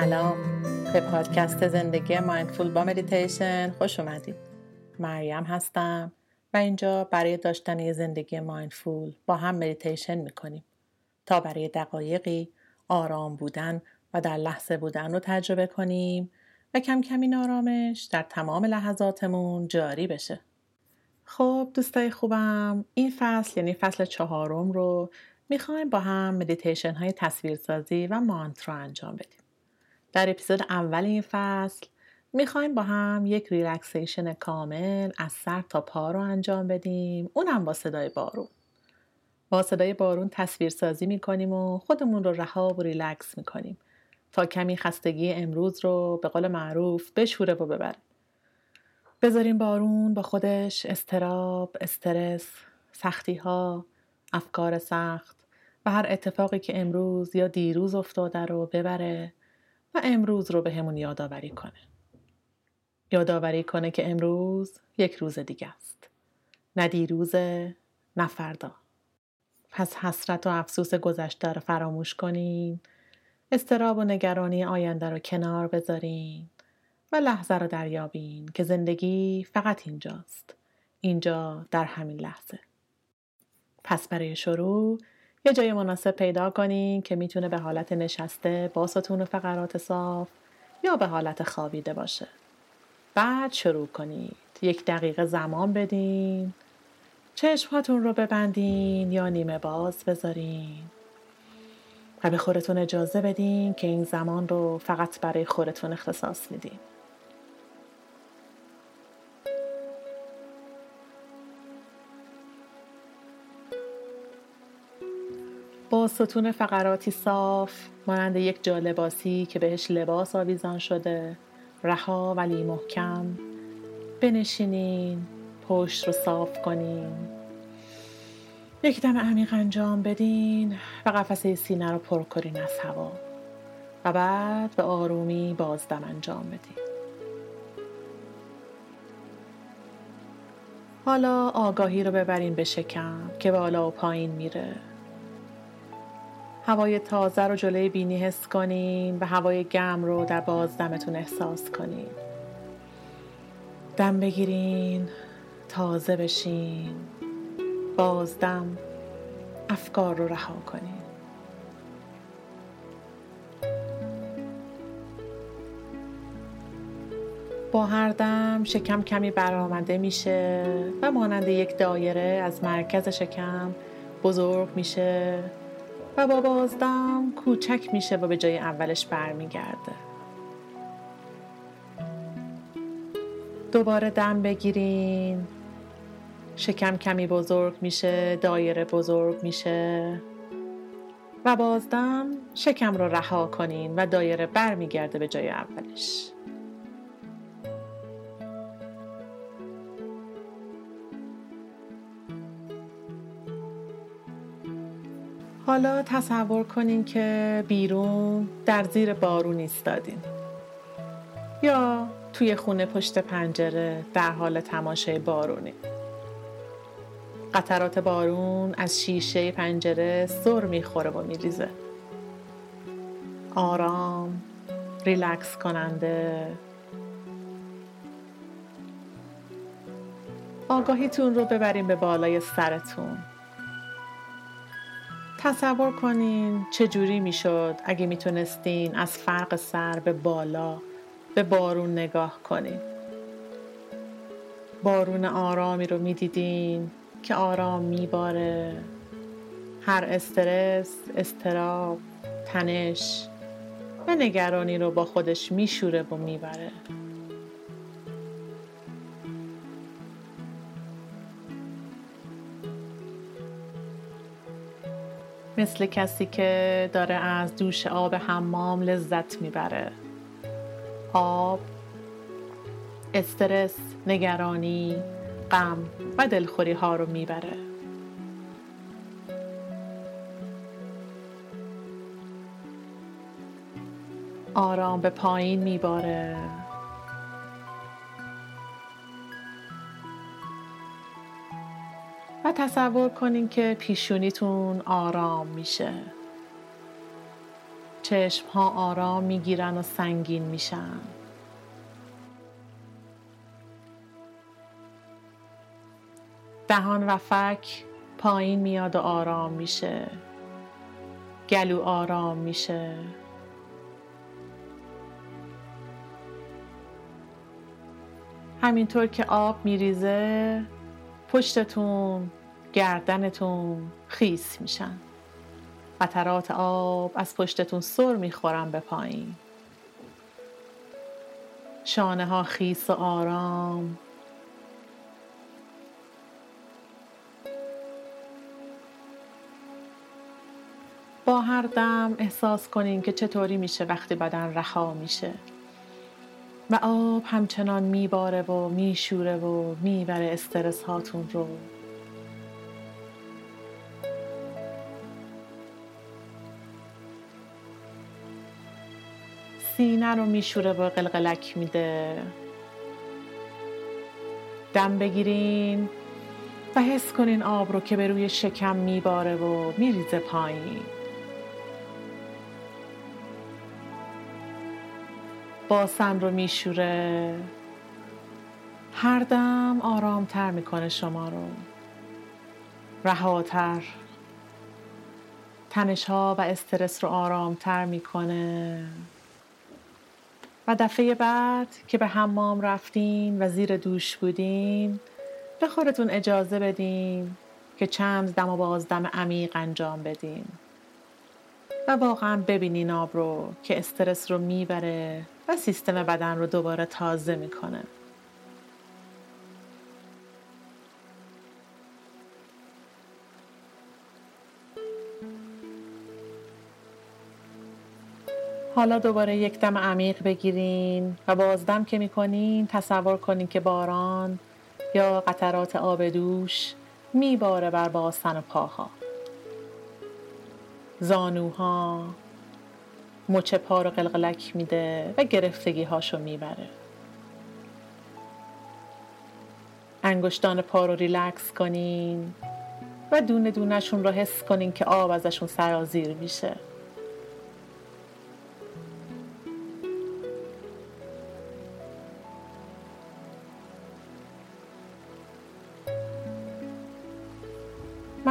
سلام. به پادکست زندگی mindful با مدیتیشن خوش اومدید مریم هستم و اینجا برای داشتن زندگی mindful با هم مدیتیشن می‌کنیم. تا برای دقایقی آرام بودن و در لحظه بودن رو تجربه کنیم و کم کم این آرامش در تمام لحظاتمون جاری بشه. خب دوستای خوبم این فصل یعنی فصل چهارم رو می‌خوایم با هم مدیتیشن های تصویرسازی و مانترا انجام بدیم. در اپیزود اول این فصل می‌خوایم با هم یک relaxation کامل از سر تا پا رو انجام بدیم اونم با صدای بارون. با صدای بارون تصویرسازی می‌کنیم و خودمون رو رها و ریلکس می‌کنیم تا کمی خستگی امروز رو به قول معروف بشوره و ببره. بذاریم بارون با خودش اضطراب، استرس، سختی ها، افکار سخت و هر اتفاقی که امروز یا دیروز افتاده رو ببره امروز رو به همون یادآوری کنه. یادآوری کنه که امروز یک روز دیگه است. نه دیروز نه فردا. پس حسرت و افسوس گذشته رو فراموش کنین. استراب و نگرانی آینده رو کنار بذارین و لحظه رو دریابین که زندگی فقط اینجاست. اینجا در همین لحظه. پس برای شروع یه جای مناسب پیدا کنین که می‌تونه به حالت نشسته با ستون و فقرات صاف یا به حالت خوابیده باشه. بعد شروع کنید. یک دقیقه زمان بدین. چشمهاتون رو ببندین یا نیمه باز بذارین. و به خورتون اجازه بدین که این زمان رو فقط برای خورتون اختصاص میدین. ستون فقراتی صاف مانند یک جالباسی که بهش لباس آویزان شده رها ولی محکم. بنشینین پشت رو صاف کنین. یک دم عمیق انجام بدین و قفسه سینه رو پر کنین از هوا. و بعد به آرومی بازدم انجام بدین. حالا آگاهی رو ببرین به شکم که بالا و پایین میره. هوای تازه رو جلوی بینی حس کنین و هوای گرم رو در بازدمتون احساس کنین دم بگیرین تازه بشین. بازدم افکار رو رها کنین. با هر دم شکم کمی برآمده میشه و مانند یک دایره از مرکز شکم بزرگ میشه. و با بازدم کوچک میشه و به جای اولش برمیگرده. دوباره دم بگیرین. شکم کمی بزرگ میشه دایره بزرگ میشه. و بازدم شکم رو رها کنین و دایره برمیگرده به جای اولش. حالا تصور کنین که بیرون در زیر بارون ایستادین. یا توی خونه پشت پنجره در حال تماشای بارونی. قطرات بارون از شیشه پنجره سر می‌خوره و میریزه. آرام ریلکس کننده. آگاهیتون رو ببرین به بالای سرتون. تصور کنین چجوری می‌شد اگه می‌تونستین از فرق سر به بالا به بارون نگاه کنین. بارون آرامی رو می‌دیدین که آرام میباره. هر استرس، استراب، تنش و نگرانی رو با خودش میشوره و می‌بره. مثل کسی که داره از دوش آب حمام لذت می‌بره. آب استرس نگرانی غم و دلخوری ها رو می‌بره. آرام به پایین میباره. تصور کنین که پیشونیتون آرام میشه. چشم ها آرام می‌گیرن و سنگین میشن. دهان و فک پایین میاد و آرام میشه. گلو آرام میشه. همینطور که آب میریزه پشتتون گردنتون خیس میشن. قطرات آب از پشتتون سر می‌خورن به پایین. شانه ها خیس و آرام. با هر دم احساس کنین که چطوری میشه وقتی بدن رها میشه. و آب همچنان میباره و میشوره و می‌بره استرس هاتون رو. سینه رو میشوره و قلقلک میده. دم بگیرین و حس کنین آب رو که به روی شکم میباره و میریزه پایین. باسن رو میشوره. هر دم آرامتر می‌کنه شما رو. رهاتر. تنش ها و استرس رو آرامتر می‌کنه. و دفعه بعد که به حمام رفتین و زیر دوش بودین به خودتون اجازه بدین که چند دم و بازدم عمیق انجام بدین و واقعا ببینین آب رو که استرس رو می‌بره و سیستم بدن رو دوباره تازه می‌کنه. حالا دوباره یک دم عمیق بگیرین و بازدم که می‌کنین تصور کنین که باران یا قطرات آب دوش میباره بر باسن و پاها. زانوها مچ پا رو قلقلک میده و گرفتگی هاشو می‌بره. انگشتان پا رو ریلکس کنین و دونه دونهشون رو حس کنین که آب ازشون سرازیر میشه.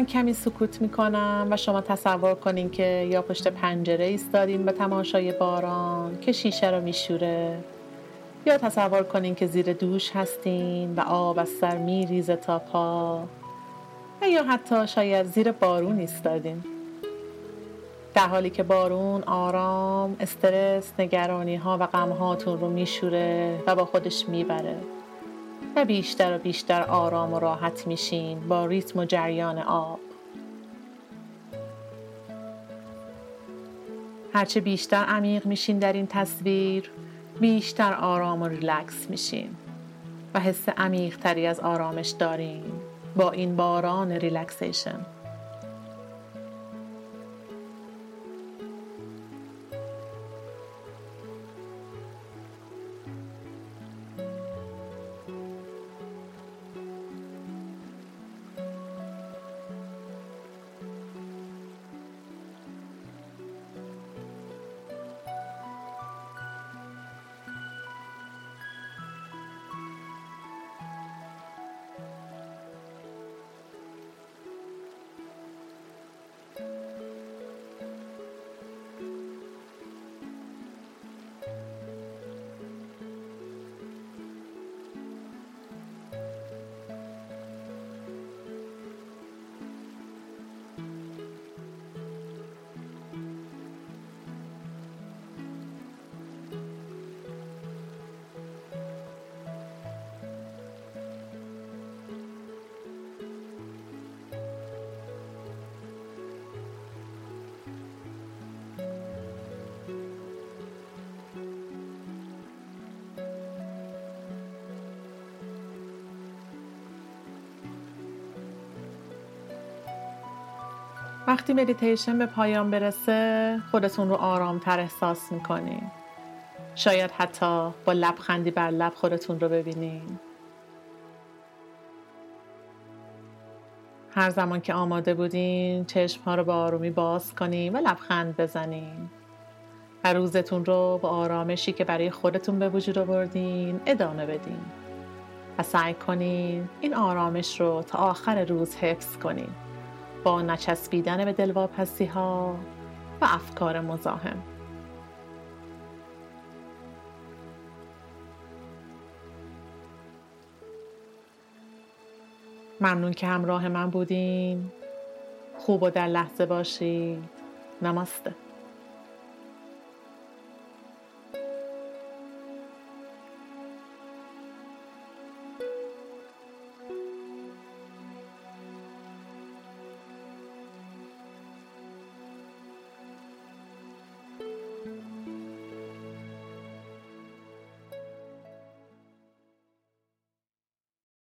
من کمی سکوت می‌کنم و شما تصور کنین که یا پشت پنجره ایستادین به تماشای باران که شیشه رو میشوره یا تصور کنین که زیر دوش هستین و آب از سر میریزه تا پا و یا حتی شاید زیر بارون ایستادین. در حالی که بارون آرام استرس نگرانی ها و غم هاتون رو میشوره و با خودش می‌بره. و بیشتر و بیشتر آرام و راحت میشین با ریتم و جریان آب. هرچه بیشتر عمیق میشین در این تصویر بیشتر آرام و ریلکس میشین و حس عمیق تری از آرامش دارین با این باران relaxation. وقتی مدیتیشن به پایان برسه خودتون رو آرامتر احساس می‌کنین. شاید حتی با لبخندی بر لب خودتون رو ببینین. هر زمان که آماده بودین چشم ها رو به آرومی باز کنین و لبخند بزنین. و روزتون رو با آرامشی که برای خودتون به وجود آوردین ادامه بدین. و سعی کنین این آرامش رو تا آخر روز حفظ کنین. با نچسبیدن به دلواپسی ها و افکار مزاحم. ممنون که همراه من بودین. خوب و در لحظه باشید. نماسته.